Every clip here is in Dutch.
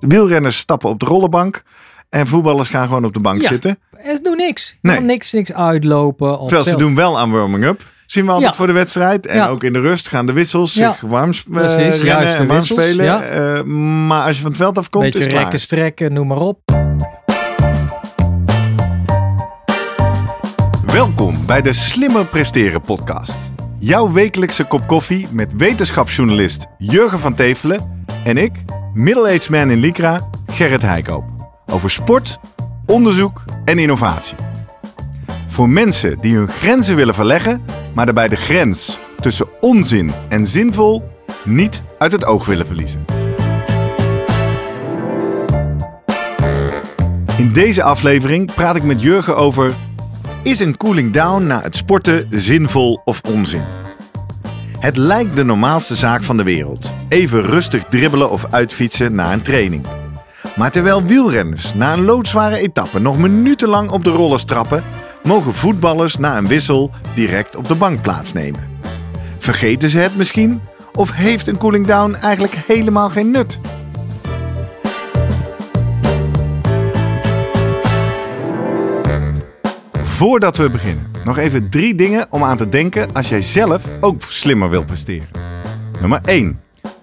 De wielrenners stappen op de rollenbank. En voetballers gaan gewoon op de bank Ja. zitten. Het doet niks. Nee. Niks, niks uitlopen. Of Terwijl ze zelf- doen wel aan warming-up. Zien we altijd Ja. voor de wedstrijd. En Ja. ook in de rust gaan de wissels Ja. zich warm sp- eh, Precies, rennen juist de en warm wissels, spelen. ja. Eh, maar als je van het veld afkomt, is Beetje het klaar. rekken, strekken, noem maar op. Welkom bij de Slimmer Presteren podcast. Jouw wekelijkse kop koffie met wetenschapsjournalist Jurgen van Tevelen en ik, middle-aged man in Lycra, Gerrit Heikoop. Over sport, onderzoek en innovatie. Voor mensen die hun grenzen willen verleggen, maar daarbij de grens tussen onzin en zinvol niet uit het oog willen verliezen. In deze aflevering praat ik met Jurgen over is een cooling down na het sporten zinvol of onzin? Het lijkt de normaalste zaak van de wereld. Even rustig dribbelen of uitfietsen na een training. Maar terwijl wielrenners na een loodzware etappe nog minutenlang op de rollers trappen, mogen voetballers na een wissel direct op de bank plaatsnemen. Vergeten ze het misschien? Of heeft een cooling down eigenlijk helemaal geen nut? Voordat we beginnen, nog even drie dingen om aan te denken als jij zelf ook slimmer wil presteren. Nummer 1.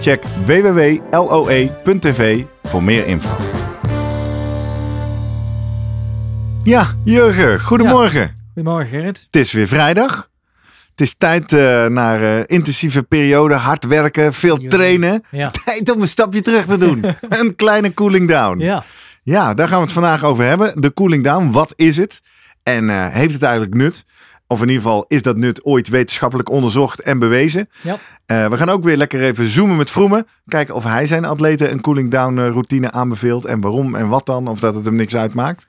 Check www.loe.tv voor meer info. Ja, Jurgen, goedemorgen. Goedemorgen Gerrit. Het is weer vrijdag. Het is tijd eh, naar eh, intensieve periode, hard werken, veel trainen. Ja. Tijd om een stapje terug te doen. een kleine cooling down. Ja. Ja, daar gaan we het vandaag over hebben. De cooling down, wat is het? En eh, heeft het eigenlijk nut? Of in ieder geval is dat nut ooit wetenschappelijk onderzocht en bewezen? Ja. Eh, we gaan ook weer lekker even zoomen met Vroemen. Kijken of hij zijn atleten een cooling down eh, routine aanbeveelt. En waarom en wat dan. Of dat het hem niks uitmaakt.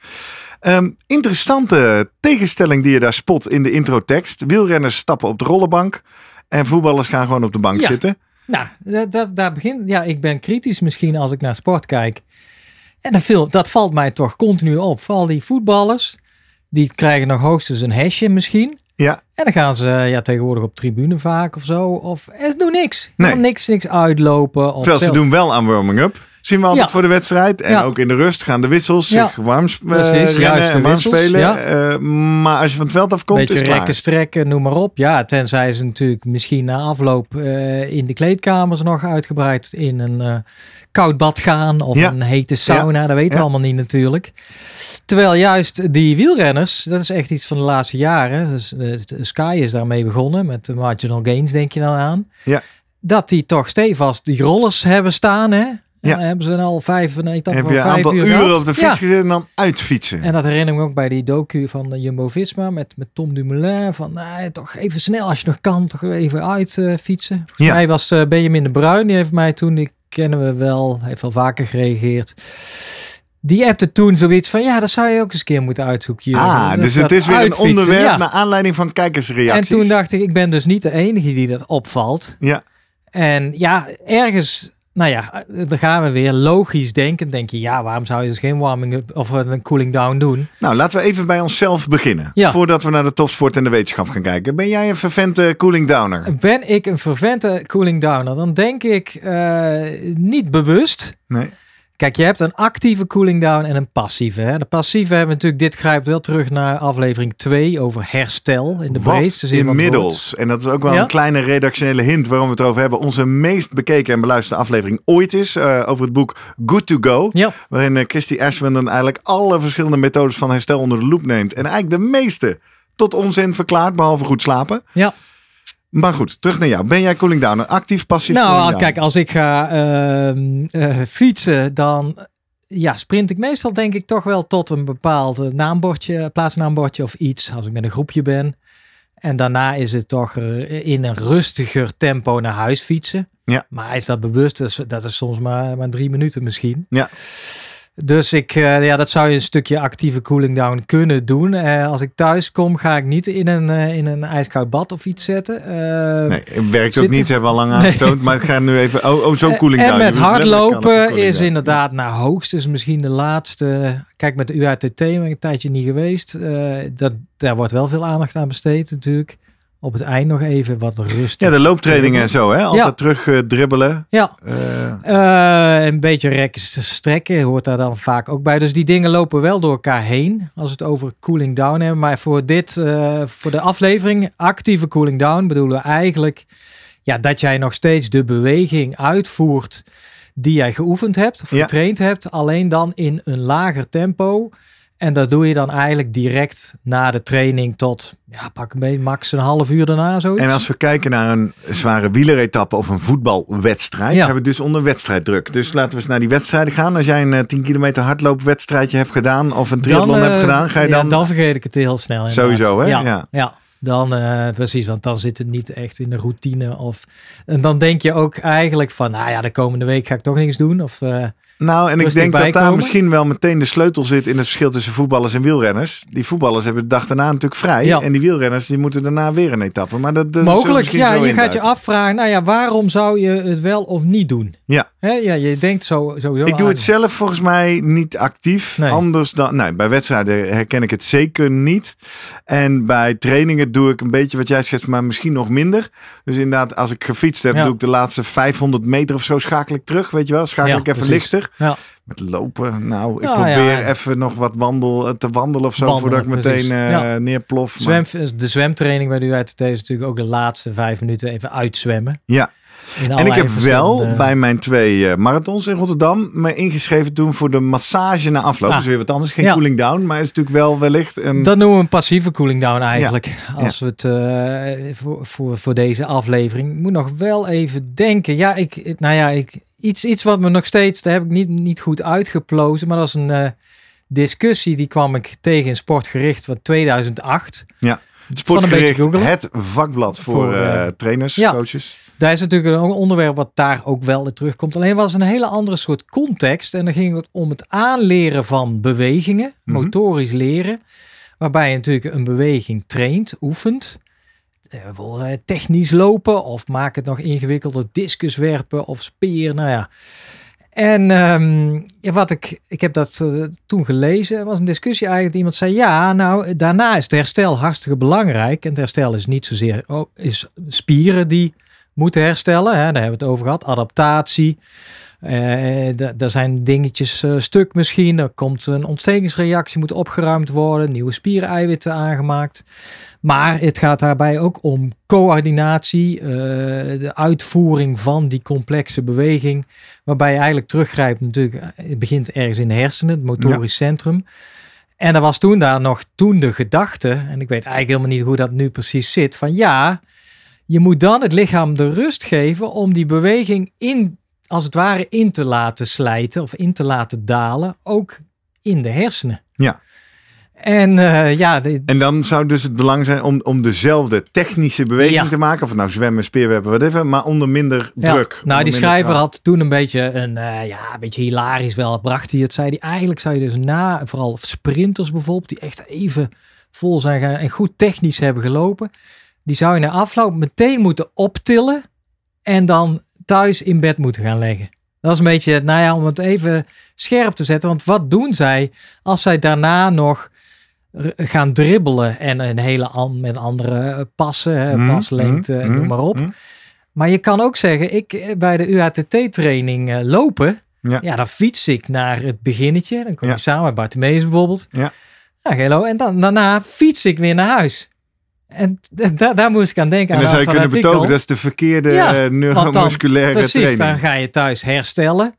Ehm, interessante tegenstelling die je daar spot in de introtekst. Wielrenners stappen op de rollenbank. En voetballers gaan gewoon op de bank Ja. zitten. Nou, dat, dat, daar begint. Ja, ik ben kritisch misschien als ik naar sport kijk. En dat, viel, dat valt mij toch continu op. Vooral die voetballers. Die krijgen nog hoogstens een hesje misschien. Ja, En dan gaan ze ja, tegenwoordig op tribune vaak of zo. Of ze doen niks. Nee. Niks, niks uitlopen. Of terwijl ze zelf- doen wel aan warming-up. Zien we altijd Ja. voor de wedstrijd. En Ja. ook in de rust gaan de wissels Ja. zich warm eh, Precies, rennen juist de en warm wissels, spelen. ja. Eh, maar als je van het veld afkomt, beetje is het klaar. rekken, strekken, noem maar op. Ja, tenzij ze natuurlijk misschien na afloop eh, in de kleedkamers nog uitgebreid in een eh, koud bad gaan of Ja. een hete sauna. Dat weten we allemaal niet natuurlijk. Terwijl juist die wielrenners, dat is echt iets van de laatste jaren. Dus, eh, Sky is daarmee begonnen met de marginal gains, denk je dan aan. Ja. Dat die toch stevast die rollers hebben staan, hè? En Ja. dan hebben ze al vijf, een etappe Heb van je een vijf uur uren op de fiets Ja. gezeten en dan uitfietsen. En dat herinner ik me ook bij die docu van Jumbo-Visma met, met Tom Dumoulin. Van nou, toch even snel als je nog kan, toch even uit fietsen. Volgens Ja. mij was eh, Benjamin de Bruin, die heeft mij toen, die kennen we wel, heeft wel vaker gereageerd. Die appte toen zoiets van, ja, dat zou je ook eens een keer moeten uitzoeken. Ah, Dat- dus het is weer een uitfietsen, onderwerp ja. naar aanleiding van En kijkersreacties. toen dacht ik, ik ben dus niet de enige die dat opvalt. Ja, En ja, ergens, nou ja, dan gaan we weer logisch denken. Denk je, ja, waarom zou je dus geen warming-up of een cooling down doen? nou laten we even bij onszelf beginnen. Ja. Voordat we naar de topsport en de wetenschap gaan kijken. Ben jij een vervente cooling downer? Ben ik een vervente cooling downer? Dan denk ik eh, niet bewust. Nee. Kijk, je hebt een actieve cooling down en een passieve. Hè? De passieve hebben we natuurlijk, dit grijpt wel terug naar aflevering 2 over herstel in de Wat breedste zin inmiddels, en dat is ook wel Ja. een kleine redactionele hint waarom we het erover hebben, onze meest bekeken en beluisterde aflevering ooit is eh, over het boek Good to Go. Ja, Waarin eh, Christy Ashman dan eigenlijk alle verschillende methodes van herstel onder de loep neemt. En eigenlijk de meeste tot onzin verklaart, behalve goed slapen. ja. Maar goed, terug naar jou. Ben jij cooling down? Een actief, passief Nou, cooling down? kijk, als ik ga ehm, eh, fietsen, dan ja, sprint ik meestal denk ik toch wel tot een bepaald naambordje, plaatsnaambordje of iets, als ik met een groepje ben. En daarna is het toch eh, in een rustiger tempo naar huis fietsen. Ja. Maar is dat bewust? Dat is, dat is soms maar, maar drie minuten misschien. Ja. Dus ik, eh, ja, dat zou je een stukje actieve cooling down kunnen doen. Eh, als ik thuis kom, ga ik niet in een, eh, in een ijskoud bad of iets zetten. Nee, het werkt ook niet, hebben we al lang Nee. aangetoond. Maar het gaat nu even, oh, oh zo'n cooling down. En met hardlopen is down. inderdaad naar hoogstens misschien de laatste. Kijk, met de UATT ben ik een tijdje niet geweest. Dat, daar wordt wel veel aandacht aan besteed natuurlijk. Op het eind nog even wat rustig. Ja, de looptrainingen en zo, hè? Altijd Ja. terug eh, dribbelen. Ja, Eh, eh, een beetje rekken, strekken hoort daar dan vaak ook bij. Dus die dingen lopen wel door elkaar heen. Als het over cooling down hebben. Maar voor dit, voor de aflevering, actieve cooling down, bedoelen we eigenlijk ja, dat jij nog steeds de beweging uitvoert die jij geoefend hebt of Ja. getraind hebt. Alleen dan in een lager tempo. En dat doe je dan eigenlijk direct na de training tot, ja, pak een beetje, max een half uur daarna zoiets. en als we kijken naar een zware wieleretappe of een voetbalwedstrijd, Ja. hebben we dus onder wedstrijddruk. Dus laten we eens naar die wedstrijden gaan. Als jij een eh, 10 kilometer hardloopwedstrijdje hebt gedaan of een triathlon Dan, hebt eh, gedaan, ga je ja, dan... dan vergeet ik het heel snel. inderdaad. Sowieso, hè? Ja, Ja. ja. Dan eh, precies, want dan zit het niet echt in de routine. Of, en dan denk je ook eigenlijk van, nou ja, de komende week ga ik toch niks doen. Of, eh, Nou, en ik denk dat daar misschien wel meteen de sleutel zit in het verschil tussen voetballers en wielrenners. Die voetballers hebben de dag daarna natuurlijk vrij. Ja. En die wielrenners die moeten daarna weer een etappe. Maar dat, dat mogelijk, ja, je gaat je afvragen, nou ja, waarom zou je het wel of niet doen? Ja. Ja je denkt zo, sowieso Ik doe het zelf volgens mij niet actief. Nee. Anders dan. Nee, bij wedstrijden herken ik het zeker niet. En bij trainingen doe ik een beetje wat jij schetst, maar misschien nog minder. Dus inderdaad, als ik gefietst heb, Ja. doe ik de laatste 500 meter of zo schakel ik terug. Weet je wel, schakel Ja, ik even precies. lichter. Ja. Met lopen, nou, ik Ja, probeer ja. even nog wat wandel, te wandelen of zo, Wandelen, voordat ik meteen eh, Ja. neerplof. Maar- Zwem, de zwemtraining bij de UITT is natuurlijk ook de laatste vijf minuten even uitzwemmen. Ja. En ik heb wel bij mijn twee eh, marathons in Rotterdam me ingeschreven toen voor de massage na afloop. Ah. Dus weer wat anders, geen Ja. cooling down, maar is natuurlijk wel wellicht een... Dat noemen we een passieve cooling down eigenlijk. Als we het eh, voor, voor, voor deze aflevering. Ik moet nog wel even denken. Ja, ik, nou ja, ik, iets, iets wat me nog steeds, daar heb ik niet, niet goed uitgeplozen. Maar dat is een eh, discussie die kwam ik tegen in Sportgericht van 2008. van een beetje Sportgericht, googelen. het vakblad voor, Voor, eh, eh, trainers, ja. coaches. Daar is natuurlijk een onderwerp wat daar ook wel in terugkomt. Alleen was een hele andere soort context. En dan ging het om het aanleren van bewegingen, Mhm. motorisch leren. Waarbij je natuurlijk een beweging traint, oefent. Bijvoorbeeld technisch lopen of maak het nog ingewikkelder, discus werpen of speer. Nou ja. En ehm, ja, wat ik, ik heb dat eh, toen gelezen. Er was een discussie eigenlijk. Iemand zei: Ja, nou, daarna is het herstel hartstikke belangrijk. En het herstel is niet zozeer oh, is spieren die moeten herstellen. Hè, daar hebben we het over gehad. Adaptatie. Eh, da- daar zijn dingetjes eh, stuk misschien. Er komt een ontstekingsreactie, moet opgeruimd worden. Nieuwe spiereiwitten aangemaakt. Maar het gaat daarbij ook om coördinatie. eh, de uitvoering van die complexe beweging. Waarbij je eigenlijk teruggrijpt natuurlijk. eh, Het begint ergens in de hersenen, het motorisch centrum. En er was toen daar nog toen de gedachte. En ik weet eigenlijk helemaal niet hoe dat nu precies zit. Van ja, je moet dan het lichaam de rust geven om die beweging in, als het ware, in te laten slijten of in te laten dalen, ook in de hersenen. Ja. En eh, ja, de- En dan zou dus het belang zijn om, om dezelfde technische beweging Ja. te maken. Of het nou zwemmen, speerwerpen, whatever. Maar onder minder ja. druk. Nou, onder die schrijver kracht. had toen een beetje een, eh, ja, een beetje hilarisch wel, bracht hij het, zei hij. Eigenlijk zou je dus na, vooral sprinters bijvoorbeeld, die echt even vol zijn gaan en goed technisch hebben gelopen, die zou je na afloop meteen moeten optillen en dan thuis in bed moeten gaan leggen. Dat is een beetje, nou ja, om het even scherp te zetten. Want wat doen zij als zij daarna nog gaan dribbelen en een hele an, met andere passen, hè, Mm, paslengte, mm, noem maar op. mm. Maar je kan ook zeggen, ik eh, bij de UATT-training eh, lopen, Ja. ja. dan fiets ik naar het beginnetje. Dan kom Ja. je samen met Bartimeus bijvoorbeeld. Ja. Ja, hello. En dan, daarna fiets ik weer naar huis. En da- daar moest ik aan denken. En dan aan zou je kunnen artikel. betogen, dat is de verkeerde Ja, eh, neuromusculaire Precies, training. dan ga je thuis herstellen.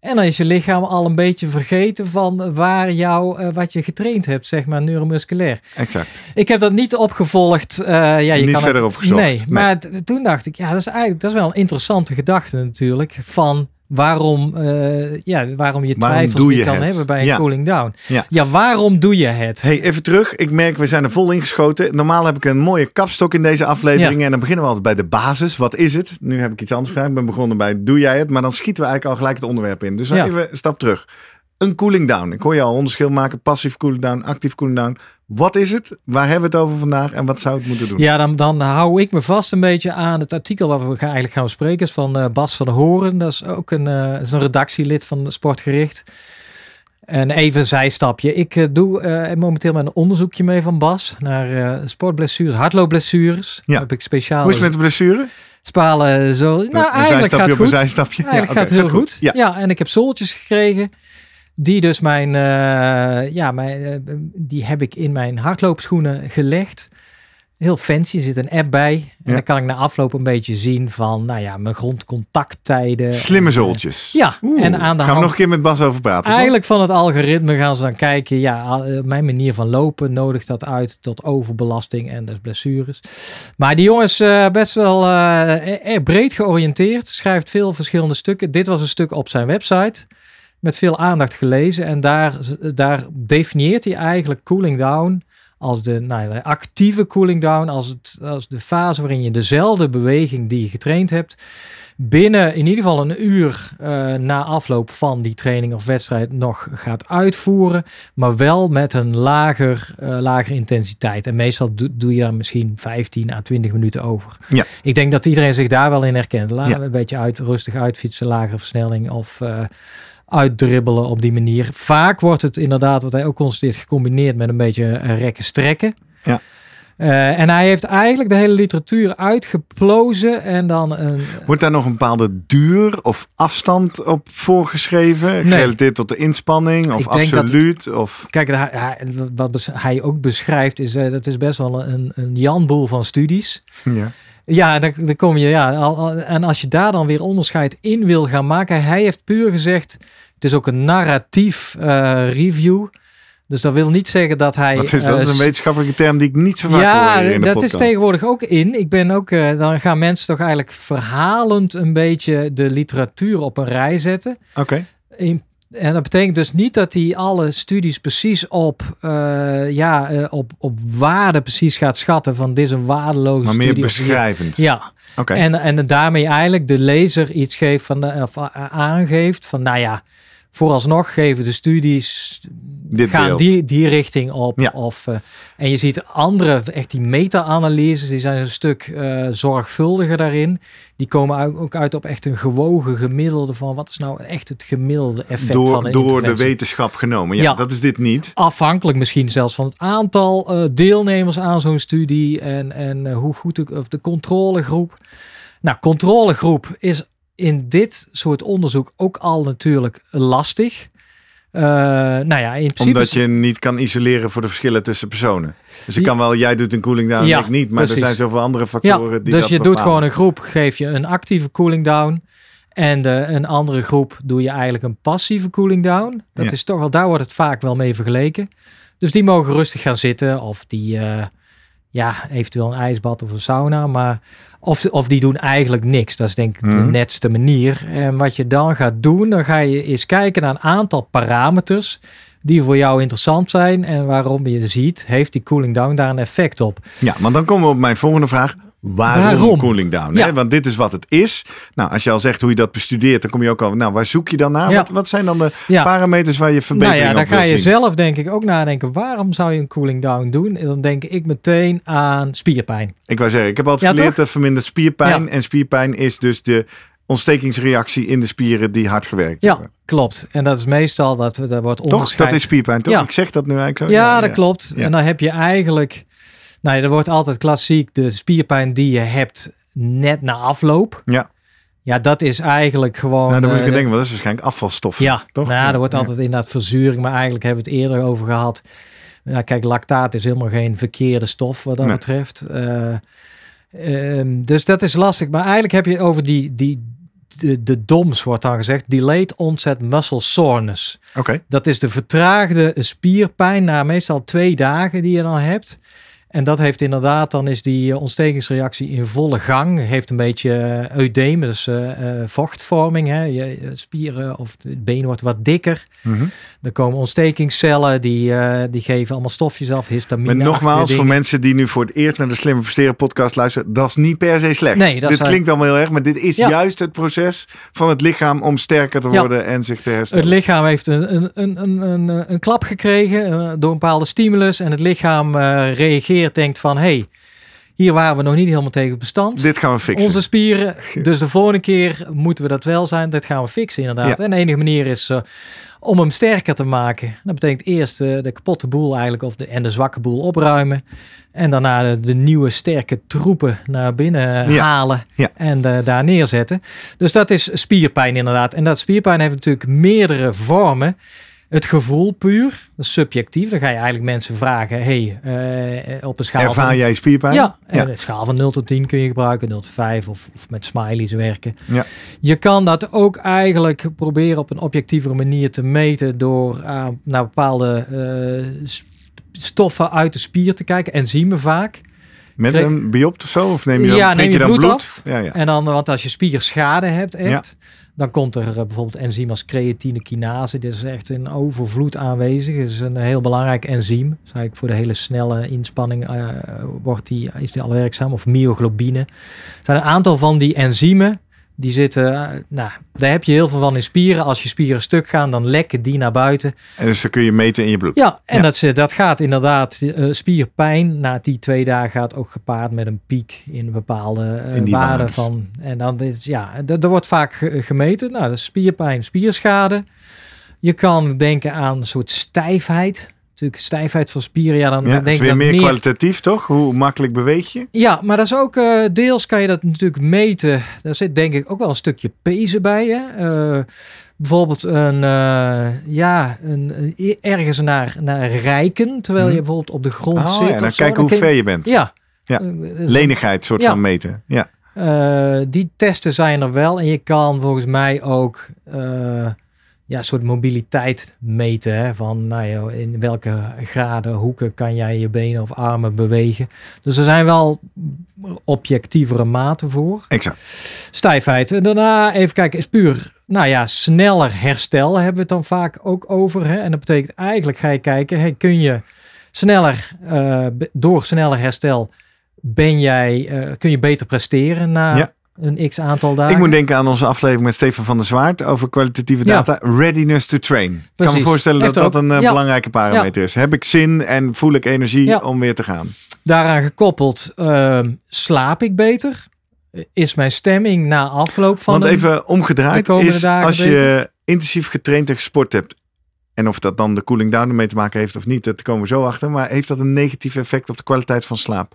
En dan is je lichaam al een beetje vergeten van waar jou, eh, wat je getraind hebt, zeg maar, neuromusculair. Exact. Ik heb dat niet opgevolgd. eh, ja, je Niet kan verder het, opgezocht. Nee, Nee. maar toen dacht ik, ja, dat is eigenlijk dat is wel een interessante gedachte natuurlijk. Van waarom, eh, ja, waarom je Waarom twijfels je kan het? hebben bij een Ja. cooling down. Ja. waarom doe je het? Hey, even terug. Ik merk, we zijn er vol ingeschoten. Normaal heb ik een mooie kapstok in deze aflevering. Ja. En dan beginnen we altijd bij de basis. Wat is het? Nu heb ik iets anders gedaan. Ik ben begonnen bij doe jij het? Maar dan schieten we eigenlijk al gelijk het onderwerp in. Dus Ja. even een stap terug. Een cooling down. Ik hoor je al onderschil maken, passief cooling down, actief cooling down. Wat is het? Waar hebben we het over vandaag en wat zou het moeten doen? Ja, dan, dan hou ik me vast een beetje aan het artikel waar we eigenlijk gaan bespreken. is van uh, Bas van der Horen. Dat is ook een, uh, is een redactielid van Sportgericht. En even een zijstapje. Ik uh, doe momenteel met een onderzoekje mee van Bas naar sportblessures, hardloopblessures. Ja. heb ik speciaal. Hoe is het met de blessure? Spalen zo. Nou, een eigenlijk gaat het goed. zijstapje. Eigenlijk ja, gaat het heel goed. Ja. ja, en ik heb zooltjes gekregen. Die dus mijn, uh, ja, mijn, uh, die heb ik in mijn hardloopschoenen gelegd. Heel fancy, er zit een app bij. En ja. dan kan ik na afloop een beetje zien van, nou ja, mijn grondcontacttijden. Slimme zooltjes. ja, en aan de gaan hand... we nog een keer met Bas over praten, Eigenlijk toch? van het algoritme gaan ze dan kijken, ja, mijn manier van lopen nodigt dat uit tot overbelasting en dus blessures. Maar die jongen is uh, best wel breed georiënteerd, schrijft veel verschillende stukken. Dit was een stuk op zijn website met veel aandacht gelezen. En daar, daar definieert hij eigenlijk cooling down als de, nou, de actieve cooling down, als, het, als de fase waarin je dezelfde beweging die je getraind hebt, binnen in ieder geval een uur uh, na afloop van die training of wedstrijd nog gaat uitvoeren, maar wel met een lager, uh, lager intensiteit. En meestal do, doe je daar misschien 15 à 20 minuten over. Ja. Ik denk dat iedereen zich daar wel in herkent. Laten ja. een beetje uit, rustig uitfietsen, lagere versnelling of... Uh, uitdribbelen op die manier. Vaak wordt het inderdaad, wat hij ook constateert, gecombineerd met een beetje rekken strekken. Ja. Uh, en hij heeft eigenlijk de hele literatuur uitgeplozen en dan een... Wordt daar nog een bepaalde duur of afstand op voorgeschreven? Nee. Gerelateerd tot de inspanning of absoluut? Dat, of... Kijk, hij, wat hij ook beschrijft is, uh, dat is best wel een, een janboel van studies. Ja. Ja, dan, dan kom je, ja. En als je daar dan weer onderscheid in wil gaan maken, hij heeft puur gezegd, het is ook een narratief uh, review. Dus dat wil niet zeggen dat hij. Wat is dat? Uh, is een wetenschappelijke term die ik niet zo vaak ja, hoor. Ja, dat podcast. is tegenwoordig ook in. Ik ben ook. Uh, dan gaan mensen toch eigenlijk verhalend een beetje de literatuur op een rij zetten. Oké. Okay. En dat betekent dus niet dat hij alle studies precies op, uh, ja, uh, op, op waarde precies gaat schatten van dit is een waardeloze maar studie. meer beschrijvend. Ja. Okay. En, en daarmee eigenlijk de lezer iets geeft van, de, of aangeeft van nou ja, vooralsnog geven de studies Dit gaan beeld. die, die richting op. Ja. Of, uh, en je ziet andere, echt die meta-analyses, die zijn een stuk uh, zorgvuldiger daarin. Die komen ook uit op echt een gewogen gemiddelde van wat is nou echt het gemiddelde effect door, van een Door de wetenschap genomen. Ja, Ja. dat is dit niet. Afhankelijk misschien zelfs van het aantal uh, deelnemers aan zo'n studie en, en hoe goed de, of de controlegroep. Nou, controlegroep is in dit soort onderzoek ook al natuurlijk lastig. Uh, nou ja, in principe... Omdat je niet kan isoleren voor de verschillen tussen personen. Dus ik kan wel, jij doet een cooling down Ja, en ik niet. Maar precies. er zijn zoveel andere factoren ja, die dus dat je doet gewoon een groep, geef je een actieve cooling down. En de, een andere groep doe je eigenlijk een passieve cooling down. Dat Ja. is toch wel, daar wordt het vaak wel mee vergeleken. Dus die mogen rustig gaan zitten of die, uh, ja, eventueel een ijsbad of een sauna. Maar of, of die doen eigenlijk niks. Dat is denk ik de Mhm. netste manier. En wat je dan gaat doen, dan ga je eens kijken naar een aantal parameters die voor jou interessant zijn en waarom je ziet, heeft die cooling down daar een effect op. Ja, maar dan komen we op mijn volgende vraag. Waarom, Waarom? cooling down? Ja. Hè? Want dit is wat het is. Nou, als je al zegt hoe je dat bestudeert, dan kom je ook al. Nou, waar zoek je dan naar? Ja. Wat, wat zijn dan de Ja. parameters waar je Nou verbetering ja, dan ga je zien? zelf denk ik ook nadenken, waarom zou je een cooling down doen? En dan denk ik meteen aan spierpijn. Ik wou zeggen, ik heb altijd geleerd toch? dat vermindert spierpijn. En spierpijn is dus de ontstekingsreactie in de spieren die hard gewerkt Ja, hebben. klopt. En dat is meestal, dat, dat wordt Toch? onderscheid. Dat is spierpijn, toch? Ja. Ik zeg dat nu eigenlijk zo. Ja, dat klopt. En dan heb je eigenlijk, nou ja, er wordt altijd klassiek de spierpijn die je hebt net na afloop. Ja. Ja, dat is eigenlijk gewoon... Nou, dan moet ik eh, denken, dat is waarschijnlijk afvalstof. Ja, toch? Nou, Ja, er wordt ja. altijd inderdaad verzuring, maar eigenlijk hebben we het eerder over gehad. Ja, kijk, lactaat is helemaal geen verkeerde stof wat dat Nee. betreft. Eh, ehm, dus dat is lastig. Maar eigenlijk heb je over die, die de, de DOMS wordt dan gezegd, delayed onset muscle soreness. Oké. Dat is de vertraagde spierpijn na meestal twee dagen die je dan hebt. En dat heeft inderdaad, dan is die eh, ontstekingsreactie in volle gang. Heeft een beetje eudeem, dus uh, vochtvorming. Hè. Je, spieren of het been wordt wat dikker. Mm Er komen ontstekingscellen, die, die geven allemaal stofjes af, histamine. Maar nogmaals, voor mensen die nu voor het eerst naar de Slimme Presteren podcast luisteren, dat is niet per se slecht. Nee, dat dit klinkt allemaal heel erg, maar dit is juist het proces van het lichaam om sterker te worden en zich te herstellen. Het lichaam heeft een, een, een, een, een, een klap gekregen door een bepaalde stimulus en het lichaam reageert denkt van... hey, hier waren we nog niet helemaal tegen bestand. Dit gaan we fixen. Onze spieren. Dus de volgende keer moeten we dat wel zijn. Dat gaan we fixen inderdaad. En de enige manier is uh, om hem sterker te maken. Dat betekent eerst uh, de kapotte boel eigenlijk of de, en de zwakke boel opruimen. En daarna de, de nieuwe sterke troepen naar binnen ja. halen ja. en uh, daar neerzetten. Dus dat is spierpijn inderdaad. En dat spierpijn heeft natuurlijk meerdere vormen. Het gevoel puur, subjectief. Dan ga je eigenlijk mensen vragen: hey, uh, op een schaal. Ervaar van, jij spierpijn? Ja, ja. een schaal van 0 tot 10 kun je gebruiken, 0 tot 5 of, of met smileys werken. Ja. Je kan dat ook eigenlijk proberen op een objectievere manier te meten door uh, naar bepaalde uh, stoffen uit de spier te kijken, enzymen vaak. Met een biopt of zo? Of neem je dan, ja, neem je dan bloed, bloed, af. Ja, ja. En dan, want als je spierschade hebt, echt, ja. Dan komt er bijvoorbeeld enzym als creatine kinase. Dit is echt in overvloed aanwezig. Het is een heel belangrijk enzym. Dus voor de hele snelle inspanning uh, wordt die, is die al werkzaam. Of myoglobine. Er zijn een aantal van die enzymen. Die zitten, uh, nou, daar heb je heel veel van in spieren. Als je spieren stuk gaan, dan lekken die naar buiten. En dus dan kun je meten in je bloed. Ja, en ja. Dat, dat gaat inderdaad, uh, spierpijn na die twee dagen gaat ook gepaard met een piek in bepaalde uh, in waarden van. En dan is, ja, er wordt vaak gemeten. Nou, dat is spierpijn, spierschade. Je kan denken aan een soort stijfheid natuurlijk stijfheid van spieren. Ja, dan, ja, dan denk is weer ik meer kwalitatief, toch? Hoe makkelijk beweeg je? Ja, maar dat is ook uh, deels kan je dat natuurlijk meten. Daar zit denk ik ook wel een stukje pezen bij. Hè? Uh, bijvoorbeeld een, uh, ja, een, ergens naar, naar rijken, terwijl Hmm. je bijvoorbeeld op de grond Oh, zit. ja, dan kijken hoe ver je bent. Ja. Ja. Lenigheid soort Ja. van meten. Ja. Die testen zijn er wel. En je kan volgens mij ook ja, een soort mobiliteit meten. Hè? Van nou ja, in welke graden, hoeken kan jij je benen of armen bewegen. Dus er zijn wel objectievere maten voor. Exact. Stijfheid. En daarna even kijken, is puur, nou ja, sneller herstel hebben we het dan vaak ook over. Hè? En dat betekent eigenlijk ga je kijken, hey, kun je sneller, uh, door sneller herstel ben jij, uh, kun je beter presteren na Ja. Een x aantal dagen. Ik moet denken aan onze aflevering met Stefan van der Zwaard over kwalitatieve Ja. data. Readiness to train. Ik kan me voorstellen dat dat een uh, ja. belangrijke parameter is. Heb ik zin en voel ik energie om weer te gaan? Daaraan gekoppeld, ehm, slaap ik beter? Is mijn stemming na afloop van Want even omgedraaid de is als je beter? intensief getraind en gesport hebt. En of dat dan de cooling down ermee te maken heeft of niet, dat komen we zo achter. Maar heeft dat een negatief effect op de kwaliteit van slaap?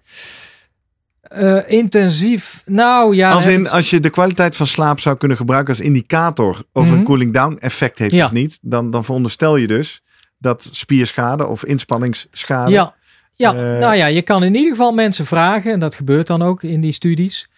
Eh, intensief, nou ja. als in, het- als je de kwaliteit van slaap zou kunnen gebruiken als indicator of Mhm. een cooling down effect heeft Ja. of niet, dan, dan veronderstel je dus dat spierschade of inspanningsschade. Ja, ja. Eh, nou ja, je kan in ieder geval mensen vragen, en dat gebeurt dan ook in die studies.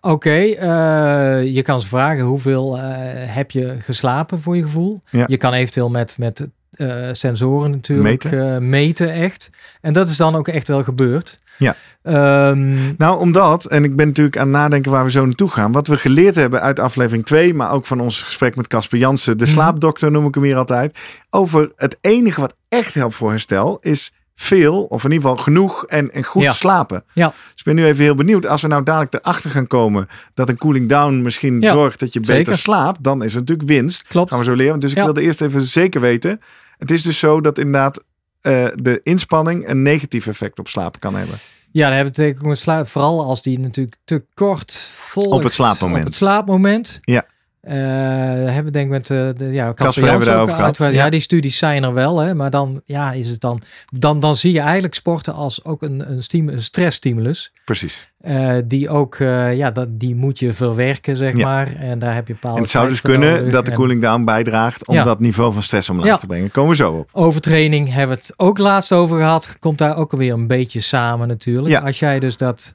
Oké, eh, je kan ze vragen hoeveel heb je geslapen voor je gevoel. Ja. Je kan eventueel met, met eh, sensoren natuurlijk Meten. eh, meten echt. En dat is dan ook echt wel gebeurd. Ja. Ehm, Nou, omdat, en ik ben natuurlijk aan het nadenken waar we zo naartoe gaan. Wat we geleerd hebben uit aflevering 2, maar ook van ons gesprek met Casper Jansen, de Mhm. slaapdokter noem ik hem hier altijd. Over het enige wat echt helpt voor herstel is veel, of in ieder geval genoeg en, en goed Ja. slapen. Ja. Dus ik ben nu even heel benieuwd. Als we nou dadelijk erachter gaan komen dat een cooling down misschien Ja, zorgt dat je beter zeker. slaapt, dan is het natuurlijk winst. klopt. Gaan we zo leren. Dus ik wilde eerst even zeker weten. Het is dus zo dat inderdaad eh, de inspanning een negatief effect op slapen kan hebben. Ja, dan hebben we het vooral als die natuurlijk te kort volgt. Op het slaapmoment. Op het slaapmoment. Ja. Eh, daar hebben we denk ik met eh, de ja, Casper Casper hebben daarover gehad, uitgebreid- ja. Ja, die studies zijn er wel, hè, maar dan ja, is het dan, dan, dan zie je eigenlijk sporten als ook een, een, stimu- een stressstimulus. Precies. eh, die ook, eh, ja, dat, die moet je verwerken, zeg Ja. maar. En daar heb je bepaalde En het zou dus kunnen dat de cooling down bijdraagt om Ja. dat niveau van stress omlaag te brengen. Komen we zo op. Overtraining hebben we het ook laatst over gehad. Komt daar ook alweer een beetje samen natuurlijk. Ja. Als jij dus dat...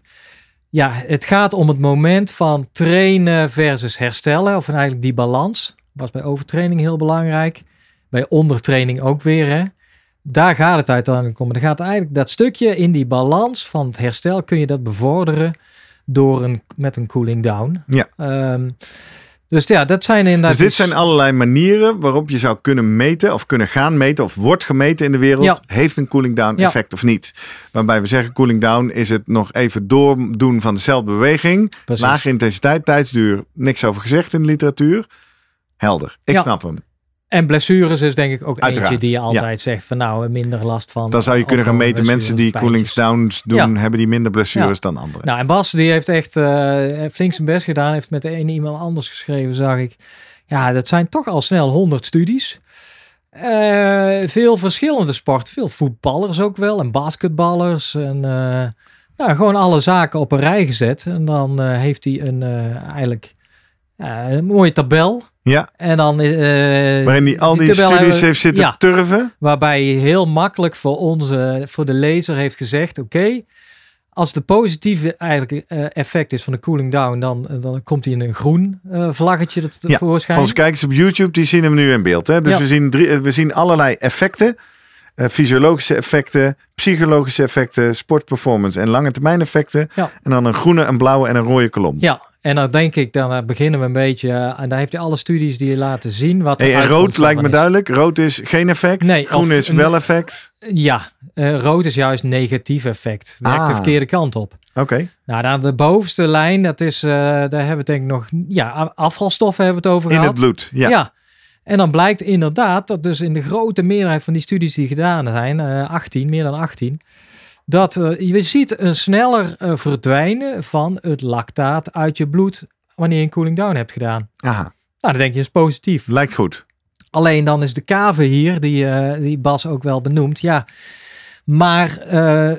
Ja, het gaat om het moment van trainen versus herstellen. Of eigenlijk die balans. Was bij overtraining heel belangrijk. Bij ondertraining ook weer. Hè? Daar gaat het uiteindelijk om. Er gaat eigenlijk dat stukje in die balans van het herstel kun je dat bevorderen door een, met een cooling down. Ja. Ehm, dus ja, dat zijn inderdaad. Dus dit zijn allerlei manieren waarop je zou kunnen meten of kunnen gaan meten of wordt gemeten in de wereld. Ja. Heeft een cooling down Ja. effect of niet? Waarbij we zeggen cooling down is het nog even doordoen van dezelfde beweging. Precies. Lage intensiteit, tijdsduur, niks over gezegd in de literatuur. Helder, ik Ja. snap hem. En blessures is denk ik ook Uiteraard, eentje die je altijd zegt van nou minder last van. Dan zou je kunnen gaan meten, mensen die blessures, cooling pijntjes. downs doen, Ja. hebben die minder blessures Ja. dan anderen. Nou, en Bas die heeft echt eh, flink zijn best gedaan. Heeft met de ene iemand anders geschreven, zag ik. Ja, dat zijn toch al snel 100 studies. Eh, veel verschillende sporten. Veel voetballers ook wel. En basketballers. En eh, ja, gewoon alle zaken op een rij gezet. En dan eh, heeft hij een, eh, eigenlijk ja, een mooie tabel. Ja, En dan, eh, waarin die al die, studies we- heeft zitten ja. turven. Waarbij hij heel makkelijk voor onze, voor de lezer heeft gezegd: oké, als de positieve eigenlijk eh, effect is van de cooling down, dan, dan komt hij in een groen eh, vlaggetje dat Ja. Voor onze kijkers op YouTube, die zien hem nu in beeld. Hè? Dus Ja. we, zien drie, eh, we zien allerlei effecten. eh, fysiologische effecten, psychologische effecten, sportperformance en lange termijn effecten. Ja. En dan een groene, een blauwe en een rode kolom. Ja, en dan denk ik, dan eh, beginnen we een beetje, eh, en daar heeft hij alle studies die je laten zien. Wat Hey, rood lijkt me is. duidelijk. Rood is geen effect. Nee, Groen of is wel effect. Ja, eh, rood is juist negatief effect. Werkt Ah. de verkeerde kant op. Oké. Nou, dan de bovenste lijn, dat is, daar hebben we denk ik nog, ja, afvalstoffen hebben we het over In gehad. het bloed. Ja. Ja. En dan blijkt inderdaad dat dus in de grote meerderheid van die studies die gedaan zijn, eh 18, meer dan 18, dat eh, je ziet een sneller eh, verdwijnen van het lactaat uit je bloed wanneer je een cooling down hebt gedaan. Aha. Nou, dan denk je is positief. Lijkt goed. Alleen dan is de kave hier, die, eh, die Bas ook wel benoemt, ja. Maar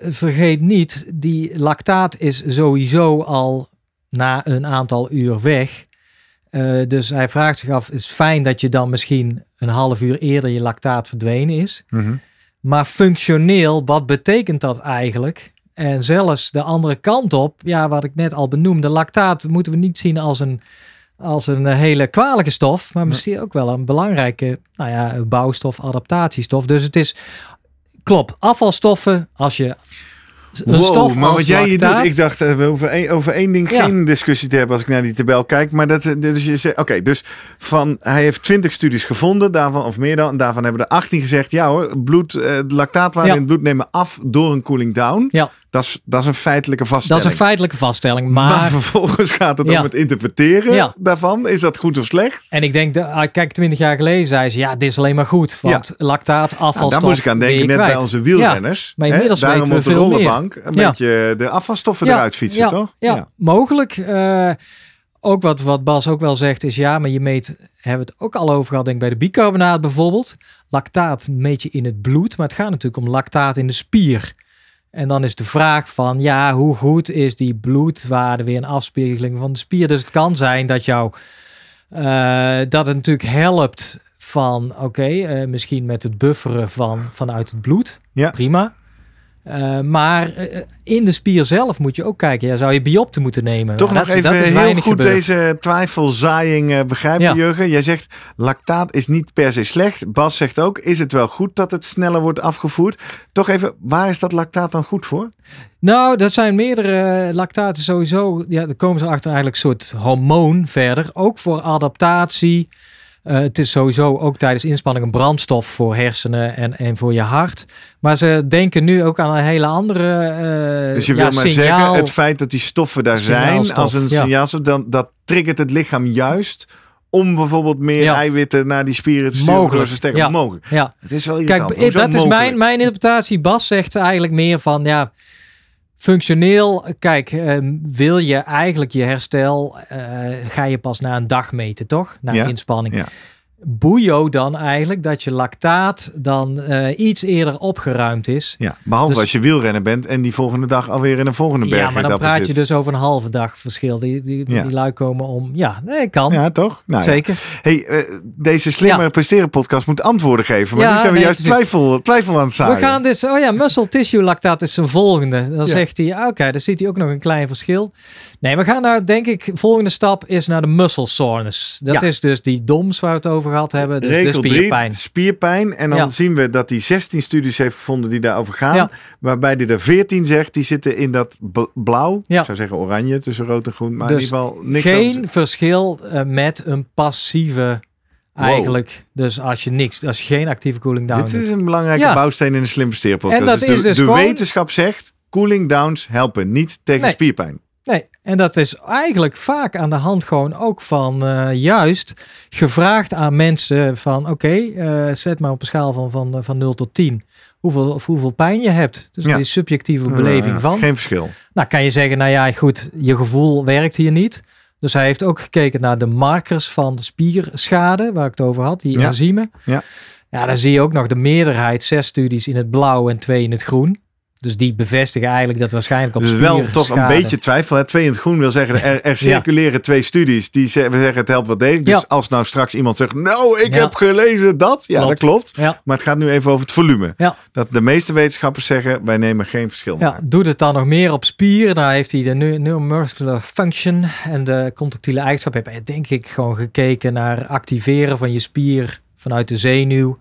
vergeet niet, die lactaat is sowieso al na een aantal uur weg. Dus hij vraagt zich af, is fijn dat je dan misschien een half uur eerder je lactaat verdwenen is. Mhm. Maar functioneel, wat betekent dat eigenlijk? En zelfs de andere kant op, ja, wat ik net al benoemde, lactaat moeten we niet zien als een, als een eh, hele kwalijke stof, maar misschien ook wel een belangrijke nou ja, bouwstof, adaptatiestof. Dus het is, klopt, afvalstoffen, als je een Wow, maar wat jij hier doet, ik dacht eh, we over één, over één ding Ja. geen discussie te hebben als ik naar die tabel kijk. Maar dat, eh, dus je zegt, oké, dus van, hij heeft 20 studies gevonden, daarvan, of meer dan, en daarvan hebben er 18 gezegd, ja hoor, bloed, eh, de lactaatwaarde Ja. in het bloed nemen af door een cooling down. Ja. Dat is, dat is een feitelijke Dat vaststelling. is een feitelijke vaststelling, maar, maar... vervolgens gaat het Ja. om het interpreteren Ja. daarvan. Is dat goed of slecht? En ik denk, de, ah, kijk, twintig jaar geleden zei ze, ja, dit is alleen maar goed. Want lactaat, Nou, afvalstof, daar moest ik aan denken, net bij onze wielrenners. maar hè, inmiddels Daarom weten we op de meer. rollenbank een beetje de afvalstoffen eruit fietsen, toch? Ja, mogelijk. Eh, ook wat, wat Bas ook wel zegt is ja, maar je meet, hebben we het ook al over gehad, denk ik bij de bicarbonaat bijvoorbeeld. Lactaat meet je in het bloed, maar het gaat natuurlijk om lactaat in de spier. En dan is de vraag van, ja, hoe goed is die bloedwaarde weer een afspiegeling van de spier? Dus het kan zijn dat jou, eh, dat het natuurlijk helpt van, oké, eh, misschien met het bufferen van, vanuit het bloed. Ja. Prima. Eh, maar eh, in de spier zelf moet je ook kijken. Ja, zou je biopte moeten nemen? Toch Maar nog dat, even dat is heel goed gebeurd. deze twijfelzaaiing eh, begrijpen, Ja. Jurgen. Jij zegt, lactaat is niet per se slecht. Bas zegt ook, is het wel goed dat het sneller wordt afgevoerd? Toch even, waar is dat lactaat dan goed voor? Nou, dat zijn meerdere lactaten sowieso. Ja, daar komen ze achter eigenlijk een soort hormoon verder. Ook voor adaptatie. Uh, het is sowieso ook tijdens inspanning een brandstof voor hersenen en, en voor je hart. Maar ze denken nu ook aan een hele andere uh, Dus je ja, wil maar signaal. zeggen, het feit dat die stoffen daar zijn als een ja. signaal, dan, dat triggert het lichaam juist om bijvoorbeeld meer Ja. eiwitten naar die spieren te sturen. Mogelijk, ja. mogelijk. Ja. Het is wel Kijk, irritant. Hoezo dat is mijn, mijn interpretatie. Bas zegt eigenlijk meer van, ja, functioneel. Kijk, ehm, wil je eigenlijk je herstel, eh, ga je pas na een dag meten, toch? Na Ja, inspanning. ja. Boeio dan eigenlijk dat je lactaat dan eh, iets eerder opgeruimd is. Ja, behalve Dus- als je wielrenner bent en die volgende dag alweer in een volgende berg Ja, maar dan praat je dus over een halve dag verschil. Die, die, Ja. die lui komen om. Ja, nee, kan. Ja, toch? Nou, ja. Zeker. Hey, eh, deze slimmer Ja. presteren podcast moet antwoorden geven. Maar nu zijn we nee, juist twijfel, twijfel aan het zaaien. We gaan dus, oh ja, muscle tissue lactaat is zijn volgende. Dan zegt hij, oké, dan ziet hij ook nog een klein verschil. Nee, we gaan nou, denk ik, volgende stap is naar de muscle soreness. Dat is dus die DOMS waar we het over gehad hebben. Dus de Regel drie, spierpijn. spierpijn. En dan Ja. zien we dat hij 16 studies heeft gevonden die daarover gaan. Ja. Waarbij hij er 14 zegt, die zitten in dat bl- blauw. Ja. Ik zou zeggen oranje tussen rood en groen. Maar in Dus ieder geval niks Geen over- verschil eh, met een passieve eigenlijk. Dus als je niks, als je geen actieve cooling down Dit is een belangrijke Ja. bouwsteen in de Slim Presteren podcast. En dat de, is dus de gewoon- wetenschap zegt, cooling downs helpen niet tegen Nee. spierpijn. Nee, en dat is eigenlijk vaak aan de hand gewoon ook van eh, juist gevraagd aan mensen van oké, eh, zet maar op een schaal van, van, van 0 tot 10 hoeveel, of hoeveel pijn je hebt. Dus Ja. die subjectieve beleving van. Geen verschil. Nou kan je zeggen, nou ja goed, je gevoel werkt hier niet. Dus hij heeft ook gekeken naar de markers van spierschade, waar ik het over had, die Ja. enzymen. Ja. ja, dan zie je ook nog de meerderheid, zes studies in het blauw en twee in het groen. Dus die bevestigen eigenlijk dat waarschijnlijk op Dus wel toch een beetje twijfel. Hè? Twee in het groen wil zeggen, er, er circuleren twee studies die zeggen het helpt wel degelijk. Dus Ja. als nou straks iemand zegt, nou ik Ja. heb gelezen dat. Ja, Klopt. dat klopt. Maar het gaat nu even over het volume. Dat de meeste wetenschappers zeggen, wij nemen geen verschil Ja, doet het dan nog meer op spieren? Nou heeft hij de neu- neuromuscular function en de contractiele eigenschap. Heb je denk ik gewoon gekeken naar activeren van je spier vanuit de zenuw.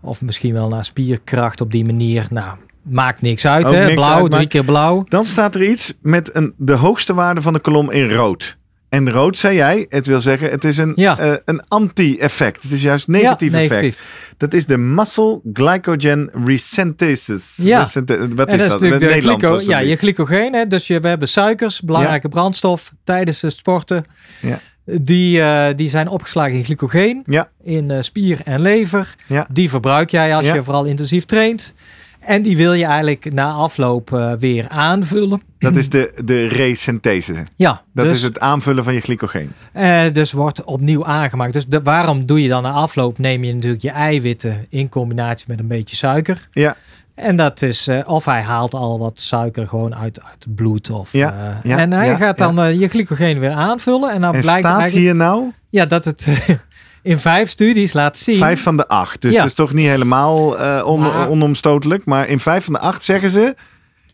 Of misschien wel naar spierkracht op die manier. Nou, maakt niks uit Ook hè. niks Blauw, uit, drie keer blauw. Dan staat er iets met een, de hoogste waarde van de kolom in rood. En rood, zei jij, het wil zeggen, het is een, Ja. eh, een anti-effect. Het is juist negatief ja, effect. Dat is de muscle glycogen resynthesis. Ja. Resynth- wat En is dat is Nederlands, glyco, ja, je glycogeen. Hè? Dus je, we hebben suikers, belangrijke brandstof tijdens het sporten. Ja. Die, eh, die zijn opgeslagen in glycogeen, in eh, spier en lever. Die verbruik jij als je vooral intensief traint. En die wil je eigenlijk na afloop eh, weer aanvullen. Dat is de, de resynthese. Ja, Dat dus, is het aanvullen van je glycogeen. eh, dus wordt opnieuw aangemaakt. Dus de, waarom doe je dan na afloop? Neem je natuurlijk je eiwitten in combinatie met een beetje suiker. Ja. En dat is, eh, of hij haalt al wat suiker gewoon uit, uit het bloed. Of, Ja, ja, en hij ja, gaat dan je glycogeen weer aanvullen. En dan En blijkt staat eigenlijk hier nou ja, dat het in vijf studies laat zien. vijf van de acht. Dus Ja. dat is toch niet helemaal eh, on- Maar- onomstotelijk. Maar in vijf van de acht zeggen ze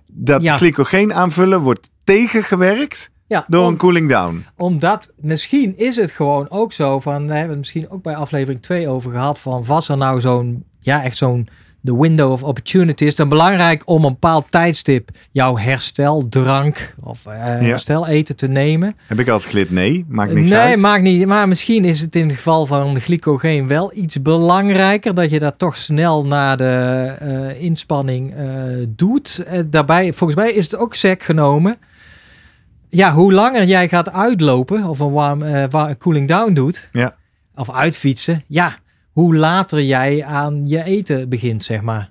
dat Ja. glycogeen aanvullen wordt tegengewerkt ja, door om- een cooling down. Omdat misschien is het gewoon ook zo van, daar hebben we het misschien ook bij aflevering 2 over gehad, van was er nou zo'n, ja echt zo'n, de window of opportunity is dan belangrijk om een bepaald tijdstip jouw hersteldrank of eh hersteleten te nemen. Heb ik altijd geleerd? Nee, maakt niks nee, uit. maakt niet. Maar misschien is het in het geval van de glycogeen wel iets belangrijker dat je dat toch snel na de eh, inspanning eh, doet. Daarbij, volgens mij is het ook sec genomen. Ja, hoe langer jij gaat uitlopen of een warm eh, wa- cooling down doet, Ja. of uitfietsen, ja, hoe later jij aan je eten begint, zeg maar.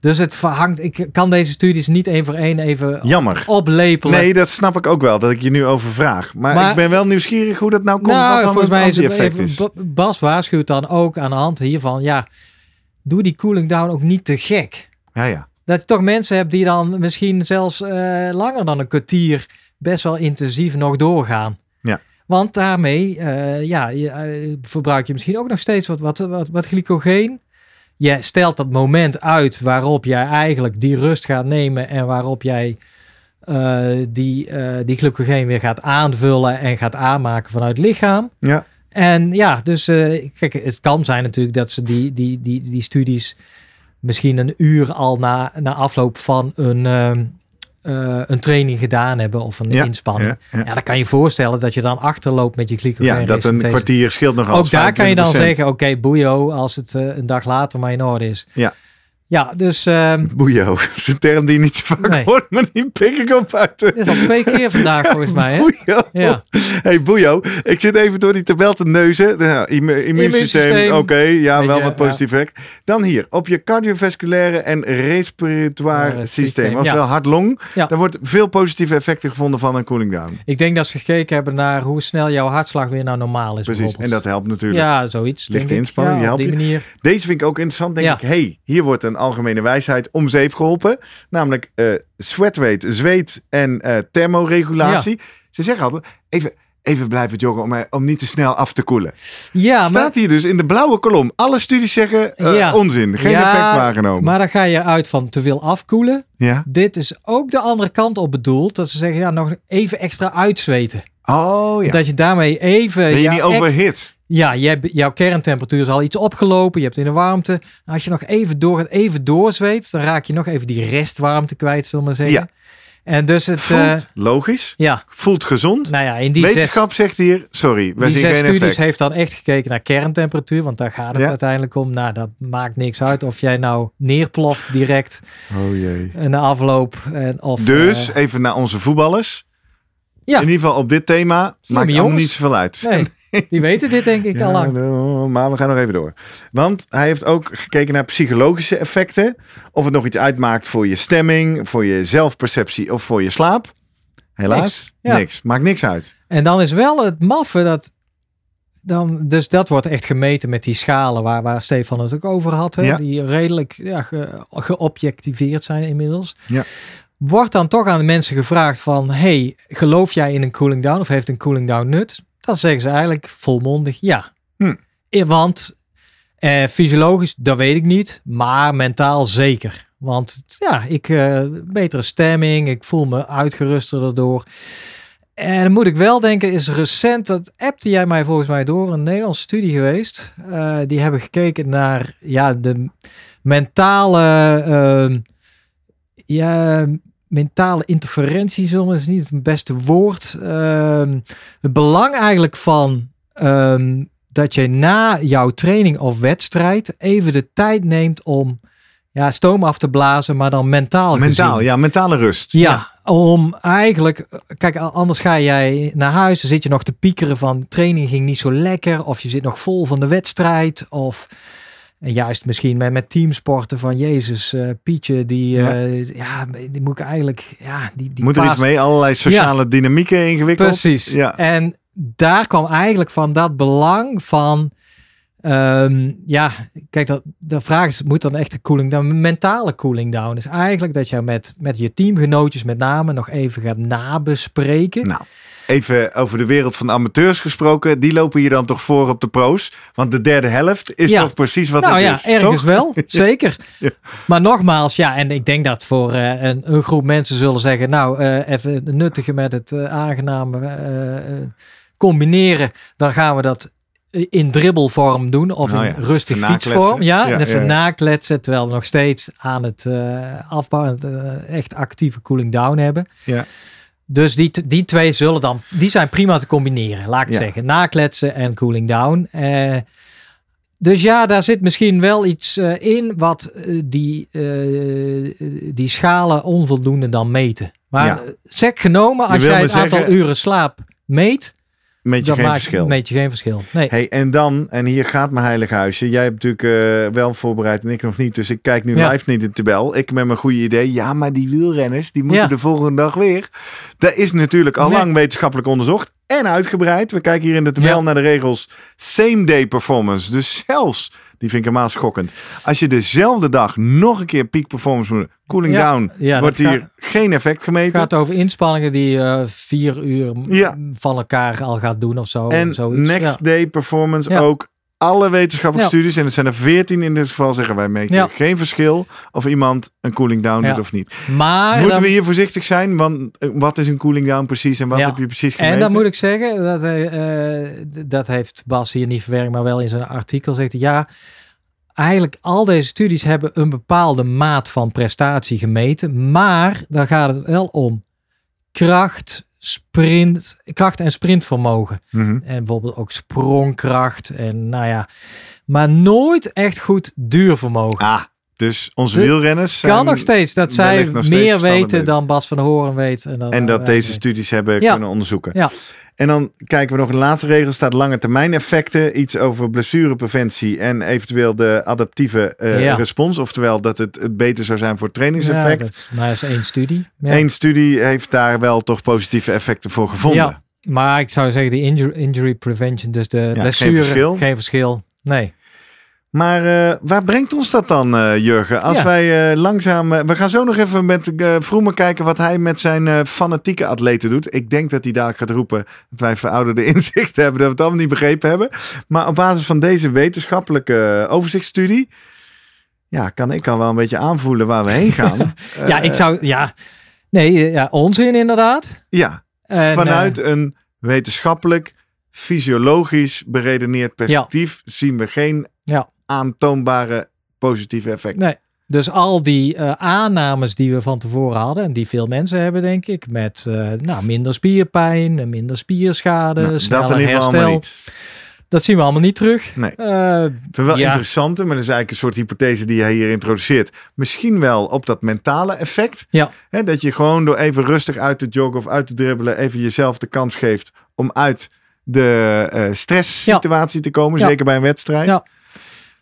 Dus het verhangt. Ik kan deze studies niet één voor één even Jammer. oplepelen. Nee, dat snap ik ook wel, dat ik je nu over vraag. Maar, Maar- ik ben wel nieuwsgierig hoe dat nou komt. Nou, wat volgens mij is het anti-effect even, is. Ba- Bas waarschuwt dan ook aan de hand hiervan, ja, doe die cooling down ook niet te gek. Ja, ja. Dat je toch mensen hebt die dan misschien zelfs eh, langer dan een kwartier best wel intensief nog doorgaan. Want daarmee eh, ja, je, eh, verbruik je misschien ook nog steeds wat, wat, wat, wat glycogeen. Je stelt dat moment uit waarop jij eigenlijk die rust gaat nemen en waarop jij eh, die, eh, die glycogeen weer gaat aanvullen en gaat aanmaken vanuit het lichaam. Ja. En ja, dus kijk, het kan zijn natuurlijk dat ze die, die, die, die studies misschien een uur al na, na afloop van een, eh, een training gedaan hebben of een Ja, inspanning. Ja, Ja. ja. dan kan je voorstellen dat je dan achterloopt met je glycogeen. ja, dat een kwartier scheelt nog Ook daar kan je dan zeggen, oké, boeio, als het eh, een dag later maar in orde is. Ja. Ja, dus Boeio, dat is een term die je niet zo vaak Nee. hoort, maar die pik ik op uit dit is al twee keer vandaag volgens mij. Hè? Boeio. Ja. Hey Boeio, ik zit even door die tabel te neuzen. Nou, immu- immuunsysteem, oké, ja, Weet wel je, wat positief effect. Dan hier, op je cardiovasculaire en respiratoire Ja, systeem, oftewel hart-long. Ja. Daar wordt veel positieve effecten gevonden van een cooling down. Ik denk dat ze gekeken hebben naar hoe snel jouw hartslag weer nou normaal is. Precies, en dat helpt natuurlijk. Ja, zoiets. Lichte ik. inspanning, die ja, op helpt die manier. Deze vind ik ook interessant. Denk ik, hey, hier wordt een algemene wijsheid om zeep geholpen. Namelijk sweat rate, zweet en eh, thermoregulatie. Ze zeggen altijd, even, even blijven joggen om, eh, om niet te snel af te koelen. Ja, maar, Staat hier dus in de blauwe kolom. Alle studies zeggen Ja. onzin. Geen Ja, effect waargenomen. maar dan ga je uit van te veel afkoelen. ja, Dit is ook de andere kant op bedoeld. Dat ze zeggen, ja, nog even extra uitzweten. Oh ja. Dat je daarmee even... Ben je ja, niet overhit? Ja, je hebt, jouw kerntemperatuur is al iets opgelopen. Je hebt in de warmte. Als je nog even door even doorzweet, dan raak je nog even die restwarmte kwijt, zullen we maar zeggen. Ja. En dus het... Voelt eh, logisch. ja, Voelt gezond. nou ja, in die zes, Wetenschap zegt hier, sorry, wij die zien zes geen studies effect. heeft dan echt gekeken naar kerntemperatuur. Want daar gaat het Ja. uiteindelijk om. Nou, dat maakt niks uit of jij nou neerploft direct Oh jee. een afloop. En, of, Dus eh, even naar onze voetballers. Ja. In ieder geval op dit thema maakt allemaal niet zoveel uit. nee, die weten dit denk ik Ja, al lang. nou, maar we gaan nog even door. Want hij heeft ook gekeken naar psychologische effecten. Of het nog iets uitmaakt voor je stemming, voor je zelfperceptie of voor je slaap. Helaas, Niks, ja. niks. Maakt niks uit. En dan is wel het maffe dat. Dan, dus dat wordt echt gemeten met die schalen waar, waar Stefan het ook over had. Hè, Ja. Die redelijk ja, ge, geobjectiveerd zijn inmiddels. Ja. Wordt dan toch aan de mensen gevraagd van... Hey, geloof jij in een cooling down of heeft een cooling down nut? Dan zeggen ze eigenlijk volmondig ja. Hm. Eh, Want eh, fysiologisch, dat weet ik niet. Maar mentaal zeker. Want ja, ik eh betere stemming. Ik voel me uitgeruster erdoor. En dan moet ik wel denken, is recent, dat appte jij mij volgens mij door, een Nederlandse studie geweest. Eh, die hebben gekeken naar ja, de mentale, ehm, ja, mentale interferentie, we- is niet het beste woord. Ehm, het belang eigenlijk van ehm, dat je na jouw training of wedstrijd even de tijd neemt om ja, stoom af te blazen, maar dan mentaal Mentaal, gezien. ja, mentale rust. Ja, om eigenlijk, kijk, anders ga jij naar huis, dan zit je nog te piekeren van training ging niet zo lekker, of je zit nog vol van de wedstrijd, of en juist misschien met, met teamsporten van Jezus, eh, Pietje, die, Ja. ja. ja, die moet ik eigenlijk, ja, die, die Moet er iets mee? Allerlei sociale dynamieken ingewikkeld. Precies. Ja. En daar kwam eigenlijk van dat belang van. ehm, ja, kijk, dat, de vraag is: moet dan echt een cooling down? Mentale cooling down is eigenlijk dat je met, met je teamgenootjes met name nog even gaat nabespreken. Nou, even over de wereld van amateurs gesproken. Die lopen hier dan toch voor op de pro's. Want de derde helft is Ja. toch precies wat nou het ja, is. ergens toch? wel, zeker. Ja. Maar nogmaals, ja, en ik denk dat voor eh, een, een groep mensen zullen zeggen: Nou, eh, even nuttige met het eh, aangename combineren, dan gaan we dat in dribbelvorm doen of Nou in ja, rustig fietsvorm. Ja, Ja, en even ja, nakletsen, terwijl we nog steeds aan het eh, afbouwen, echt actieve cooling down hebben. Ja. Dus die, die twee zullen dan, die zijn prima te combineren, laat ik Ja. zeggen. Nakletsen en cooling down. Eh, dus ja, daar zit misschien wel iets eh, in wat eh, die, die schalen onvoldoende dan meten. Maar Ja. sec genomen, als jij het aantal uren slaap meet, Meet je geen maakt, verschil. meet je geen verschil. Nee. Hey, en dan, en hier gaat mijn heilige huisje. Jij hebt natuurlijk eh, wel voorbereid en ik nog niet. Dus ik kijk nu Ja. live niet in de tabel. Ik met mijn goede idee. Ja, maar die wielrenners, die moeten Ja. de volgende dag weer. Dat is natuurlijk al Nee. lang wetenschappelijk onderzocht. En uitgebreid. We kijken hier in de tabel Ja. naar de regels. Same day performance. Dus zelfs, die vind ik helemaal schokkend. Als je dezelfde dag nog een keer peak performance moet. Cooling Ja. down. Ja, wordt hier gaat- geen effect Het gemeten. gaat over inspanningen die je vier uur Ja. van elkaar al gaat doen of zo. En zoiets. next day performance ook. Alle wetenschappelijke Ja. studies, en het zijn er veertien in dit geval, zeggen wij meten Ja. geen verschil of iemand een cooling down Ja. doet of niet. Maar Moeten dan- we hier voorzichtig zijn? Want eh, wat is een cooling down precies en wat heb je precies gemeten? En dan moet ik zeggen, dat, eh, dat heeft Bas hier niet verwerkt, maar wel in zijn artikel zegt hij, ja, eigenlijk al deze studies hebben een bepaalde maat van prestatie gemeten, maar dan gaat het wel om kracht, sprint, kracht en sprintvermogen. Mhm. En bijvoorbeeld ook sprongkracht en nou ja, maar nooit echt goed duurvermogen. Ah, dus onze De- wielrenners zijn, kan nog steeds dat zij meer weten bezig. dan Bas van Hoorn weet. En, dan, en dat wij deze studies hebben Ja. kunnen onderzoeken. Ja. En dan kijken we nog in de laatste regel staat lange termijn effecten, iets over blessurepreventie en eventueel de adaptieve eh, Ja. respons, oftewel dat het, het beter zou zijn voor het Ja, trainingseffect. dat is, maar dat is één studie. Ja. Eén studie heeft daar wel toch positieve effecten voor gevonden. Ja, maar ik zou zeggen, de injury, injury prevention, dus de geen blessure, verschil. Geen verschil. Nee. Maar eh, waar brengt ons dat dan, eh, Jurgen? Als Ja. wij eh, langzaam... we gaan zo nog even met Vroemen kijken wat hij met zijn fanatieke atleten doet. Ik denk dat hij dadelijk gaat roepen dat wij verouderde inzichten hebben, dat we het allemaal niet begrepen hebben. Maar op basis van deze wetenschappelijke overzichtsstudie... Ja, kan ik al wel een beetje aanvoelen waar we heen gaan. ja, ik zou, ja. Nee, ja, onzin inderdaad. Ja, En, vanuit een wetenschappelijk, fysiologisch beredeneerd perspectief zien we geen Ja. Aantoonbare positieve effecten. Nee. Dus al die eh, aannames die we van tevoren hadden, en die veel mensen hebben, denk ik, met eh, nou, minder spierpijn, en minder spierschade, Nou, dat sneller in ieder herstel, allemaal niet. dat zien we allemaal niet terug. Nee. Eh, Ik vind wel Ja. interessant, maar dat is eigenlijk een soort hypothese die jij hier introduceert. Misschien wel op dat mentale effect. Ja. Hè, dat je gewoon door even rustig uit te joggen of uit te dribbelen, even jezelf de kans geeft om uit de eh stresssituatie te komen. Zeker bij een wedstrijd. Ja.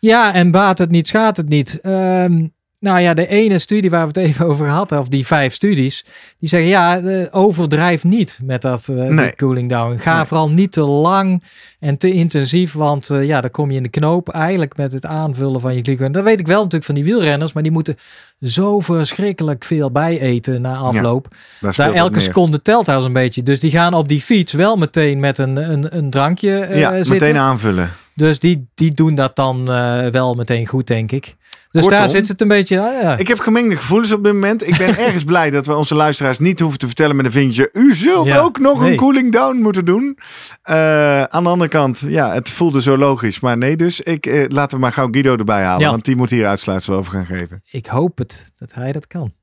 Ja, en baat het niet, schaadt het niet. Ehm, nou ja, de ene studie waar we het even over hadden, of die vijf studies, die zeggen ja, overdrijf niet met dat eh, Nee. cooling down. Ga Nee. vooral niet te lang en te intensief, want eh, ja, dan kom je in de knoop eigenlijk met het aanvullen van je glycogeen. Dat weet ik wel natuurlijk van die wielrenners, maar die moeten zo verschrikkelijk veel bijeten na afloop. Daar elke seconde telt daar zo'n beetje. Dus die gaan op die fiets wel meteen met een, een, een drankje eh, Ja, zitten. meteen aanvullen. Dus die, die doen dat dan eh, wel meteen goed, denk ik. Dus Kortom, daar zit het een beetje. ah, ja. Ik heb gemengde gevoelens op dit moment. Ik ben ergens blij dat we onze luisteraars niet hoeven te vertellen met een vinkje. U zult Ja, ook nog een cooling down moeten doen. Eh, aan de andere kant, ja, het voelde zo logisch. Maar nee, dus ik, eh, laten we maar gauw Guido erbij halen. Ja. Want die moet hier uitsluitsel over gaan geven. Ik hoop het dat hij dat kan.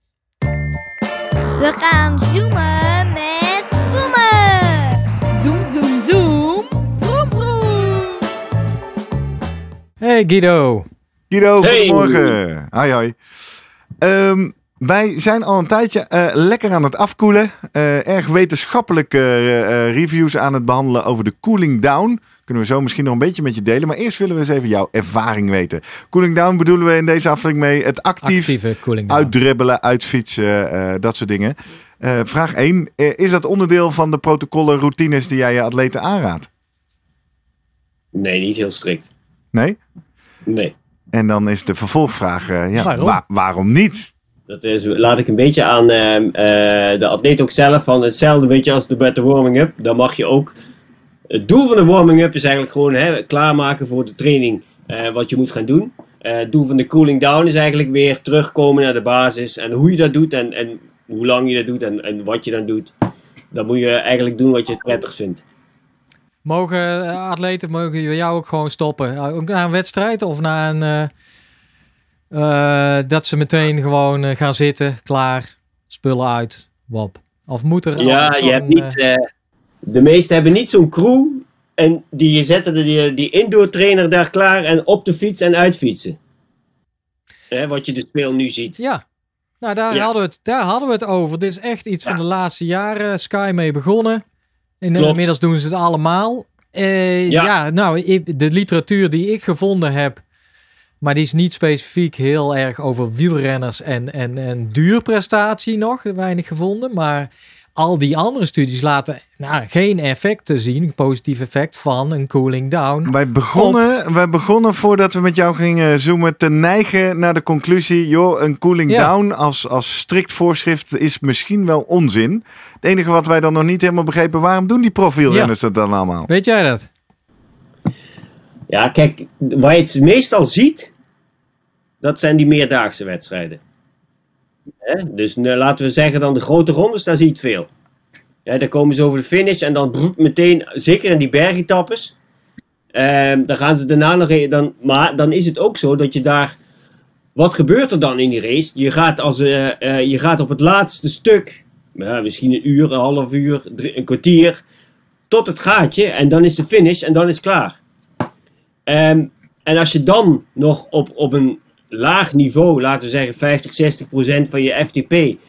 We gaan zoomen met zoomen. Zoom, zoom, zoom. Hey Guido. Guido, Hey. goedemorgen. Hoi, hoi. Ehm, wij zijn al een tijdje eh, lekker aan het afkoelen. Eh, erg wetenschappelijke eh, reviews aan het behandelen over de cooling down. Kunnen we zo misschien nog een beetje met je delen. Maar eerst willen we eens even jouw ervaring weten. Cooling down bedoelen we in deze aflevering mee het actief Actieve cooling down. uitdribbelen, uitfietsen, eh, dat soort dingen. Eh, vraag 1. is dat onderdeel van de protocollen, routines die jij je atleten aanraadt? Nee, niet heel strikt. Nee? Nee. En dan is de vervolgvraag, eh, ja, Waarom? wa- waarom niet? Dat is, laat ik een beetje aan ehm, eh, de atleet ook zelf van hetzelfde beetje als de, met de warming-up. Dan mag je ook. Het doel van de warming-up is eigenlijk gewoon hè, klaarmaken voor de training eh, wat je moet gaan doen. Eh, het doel van de cooling down is eigenlijk weer terugkomen naar de basis. En hoe je dat doet en, en hoe lang je dat doet en, en wat je dan doet. Dan moet je eigenlijk doen wat je het prettig vindt. Mogen eh, atleten mogen jou ook gewoon stoppen? Eh, Ook na een wedstrijd of na een. eh, dat ze meteen gewoon gaan zitten, klaar, spullen uit, wap. Of moet er. Ja, je hebt niet. de meesten hebben niet zo'n crew. En die zetten de, die, die indoor trainer daar klaar en op de fiets en uitfietsen. Hè, wat je dus veel nu ziet. Ja. Nou, daar, Ja. Hadden we het, daar hadden we het over. Dit is echt iets van de laatste jaren. Sky mee begonnen. En Klopt. inmiddels doen ze het allemaal. Eh, ja. Ja. nou, ik- de literatuur die ik gevonden heb, maar die is niet specifiek heel erg over wielrenners en, en, en duurprestatie nog, weinig gevonden. Maar al die andere studies laten nou, geen effecten zien, een positief effect van een cooling down. Wij begonnen, wij begonnen voordat we met jou gingen zoomen te neigen naar de conclusie, joh, een cooling Ja. down als, als strikt voorschrift is misschien wel onzin. Het enige wat wij dan nog niet helemaal begrepen, waarom doen die profielrenners dat dan allemaal? Weet jij dat? Ja, kijk, waar je het meestal ziet, dat zijn die meerdaagse wedstrijden. Hè? Dus nou, laten we zeggen dan de grote rondes, daar zie je het veel. Ja, daar komen ze over de finish en dan meteen, zeker in die bergetappes, ehm, dan gaan ze daarna nog dan, maar dan is het ook zo dat je daar, wat gebeurt er dan in die race? Je gaat, als, eh, eh, je gaat op het laatste stuk, misschien een uur, een half uur, een kwartier, tot het gaatje en dan is de finish en dan is het klaar. Ehm, en als je dan nog op, op een laag niveau, laten we zeggen 50, 60 procent van je FTP,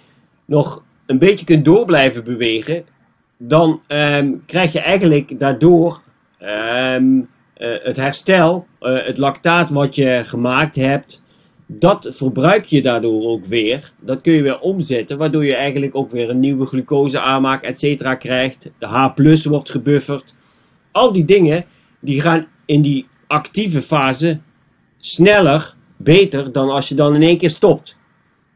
nog een beetje kunt door blijven bewegen, dan ehm, krijg je eigenlijk daardoor ehm, eh, het herstel, eh, het lactaat wat je gemaakt hebt, dat verbruik je daardoor ook weer. Dat kun je weer omzetten, waardoor je eigenlijk ook weer een nieuwe glucose aanmaak, et cetera, krijgt. De H wordt gebufferd. Al die dingen, die gaan in die actieve fase sneller, beter dan als je dan in één keer stopt.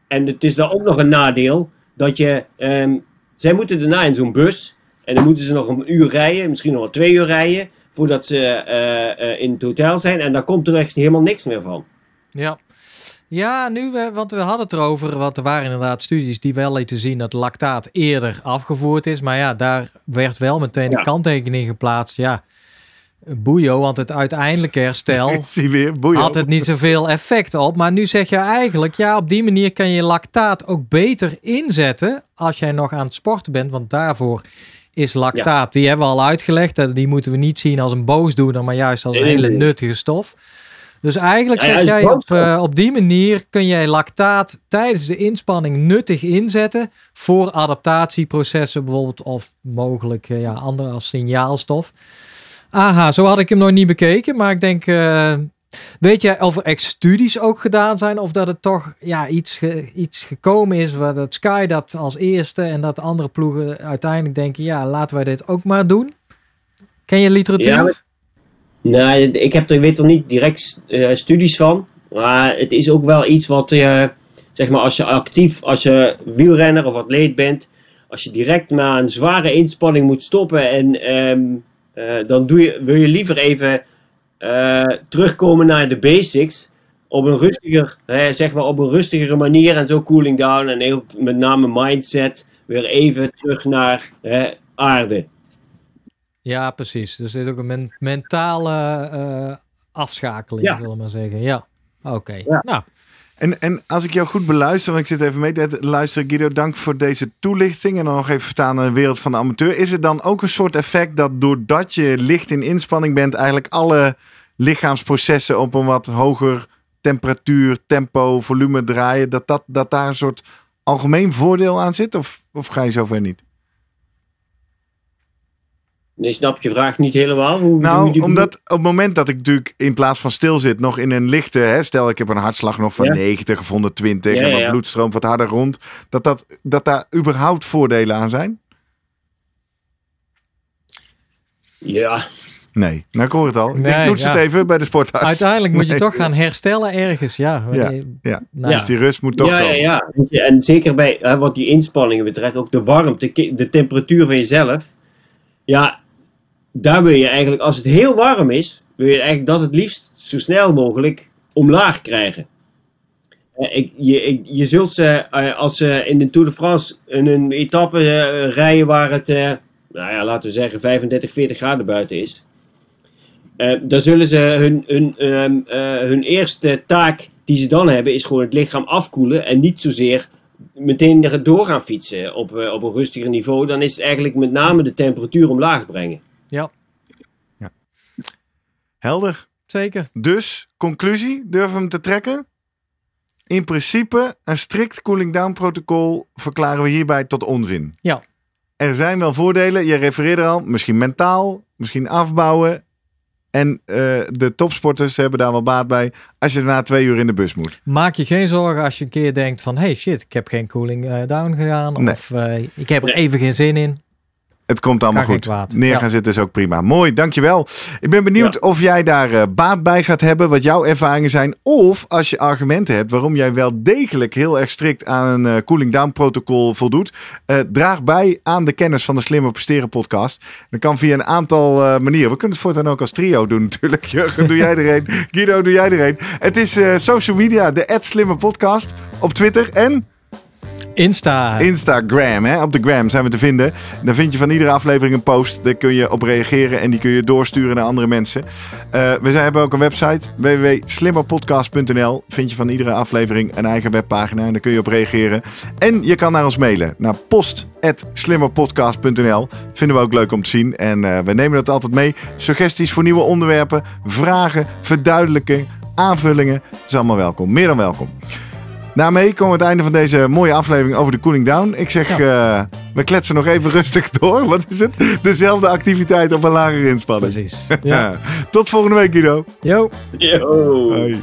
En het is dan ook nog een nadeel dat je, ehm, zij moeten daarna in zo'n bus en dan moeten ze nog een uur rijden, misschien nog wel twee uur rijden, voordat ze eh, eh, in het hotel zijn en daar komt er echt helemaal niks meer van. Ja. Ja, nu, want we hadden het erover, want er waren inderdaad studies die wel lieten zien dat lactaat eerder afgevoerd is. Maar ja, daar werd wel meteen Ja. de kanttekening geplaatst. Ja, boeio, want het uiteindelijke herstel weer, had het niet zoveel effect op. Maar nu zeg je eigenlijk, ja, op die manier kan je lactaat ook beter inzetten als jij nog aan het sporten bent. Want daarvoor is lactaat, die hebben we al uitgelegd. Die moeten we niet zien als een boosdoener, maar juist als een hele nuttige stof. Dus eigenlijk Ja, zeg jij op, eh, op die manier kun jij lactaat tijdens de inspanning nuttig inzetten voor adaptatieprocessen bijvoorbeeld of mogelijk eh, ja, andere als signaalstof. Aha, zo had ik hem nog niet bekeken, maar ik denk, eh, weet jij of er echt studies ook gedaan zijn of dat het toch ja, iets, iets gekomen is waar dat Sky dat als eerste en dat andere ploegen uiteindelijk denken, ja, laten wij dit ook maar doen. Ken je literatuur? Ja, ik heb er, weet er niet direct eh, studies van. Maar het is ook wel iets wat, eh, zeg maar, als je actief, als je wielrenner of atleet bent, als je direct na een zware inspanning moet stoppen en ehm, eh, dan doe je, wil je liever even eh, terugkomen naar de basics op een rustiger, hè, zeg maar, op een rustigere manier en zo cooling down en heel, met name mindset weer even terug naar hè, aarde. Ja, precies. Dus dit is ook een men- mentale eh, afschakeling, Ja. zullen we maar zeggen. Ja, oké. Ja. Nou, En, en als ik jou goed beluister, want ik zit even mee te luisteren, Guido, dank voor deze toelichting. En dan nog even verstaan naar de wereld van de amateur. Is het dan ook een soort effect dat doordat je licht in inspanning bent, eigenlijk alle lichaamsprocessen op een wat hoger temperatuur, tempo, volume draaien, dat, dat, dat daar een soort algemeen voordeel aan zit? Of, of ga je zover niet? Nee, snap je vraag niet helemaal? Hoe, Nou, omdat op het moment dat ik natuurlijk in plaats van stil zit, nog in een lichte, hè, stel ik heb een hartslag nog van Ja. 90 of 120 Ja, en mijn ja. bloed stroomt wat harder rond, dat, dat, dat daar überhaupt voordelen aan zijn? Ja, Nee, nou ik hoor het al. ik toets ja. het even bij de sportarts. uiteindelijk moet je toch gaan herstellen ergens. Ja, Ja. Nou, Ja. Dus die rust moet toch ja, ja, komen. ja. En zeker bij hè, wat die inspanningen betreft, ook de warmte, de temperatuur van jezelf. Ja, daar wil je eigenlijk, als het heel warm is, wil je eigenlijk dat het liefst zo snel mogelijk omlaag krijgen. Eh, Ik, je, je zult ze, eh, als ze in de Tour de France in een etappe eh, rijden waar het, nou ja, laten we zeggen 35, 40 graden buiten is. Dan zullen ze hun, hun, ehm, eh, hun eerste taak die ze dan hebben, is gewoon het lichaam afkoelen en niet zozeer meteen door gaan fietsen op, op een rustiger niveau. Dan is het eigenlijk met name de temperatuur omlaag brengen. Helder. zeker. Dus, conclusie, durven we hem te trekken? In principe, een strikt cooling down protocol verklaren we hierbij tot onzin. Ja. Er zijn wel voordelen, je refereerde al, misschien mentaal, misschien afbouwen. En eh, de topsporters hebben daar wel baat bij als je daarna twee uur in de bus moet. Maak je geen zorgen als je een keer denkt van... hey shit, ik heb geen cooling eh, down gedaan. Nee. Of eh, ik heb er even geen zin in. Het komt allemaal goed. Neer Ja. gaan zitten is ook prima. Mooi, dankjewel. Ik ben benieuwd Ja. of jij daar eh, baat bij gaat hebben, wat jouw ervaringen zijn. Of als je argumenten hebt waarom jij wel degelijk heel erg strikt aan een eh, cooling down protocol voldoet. eh, draag bij aan de kennis van de Slimmer Presteren podcast. Dat kan via een aantal eh, manieren. We kunnen het voortaan ook als trio doen natuurlijk. Jurgen, doe jij er een. Guido, doe jij er een. Het is eh, social media, de Slimmer podcast op Twitter en... Insta. Instagram, hè? op de gram zijn we te vinden. Dan vind je van iedere aflevering een post. Daar kun je op reageren en die kun je doorsturen naar andere mensen. Eh, we zijn, hebben ook een website, www.slimmerpodcast.nl. Vind je van iedere aflevering een eigen webpagina en daar kun je op reageren. En je kan naar ons mailen, naar post.slimmerpodcast.nl. Vinden we ook leuk om te zien en eh, we nemen dat altijd mee. Suggesties voor nieuwe onderwerpen, vragen, verduidelijking, aanvullingen. Het is allemaal welkom, meer dan welkom. Daarmee komen we aan het einde van deze mooie aflevering over de cooling down. Ik zeg, eh, we kletsen nog even rustig door. Wat is het? Dezelfde activiteit op een lagere inspanning. Precies. Ja. Tot volgende week, Guido. Yo. Yo. Hoi.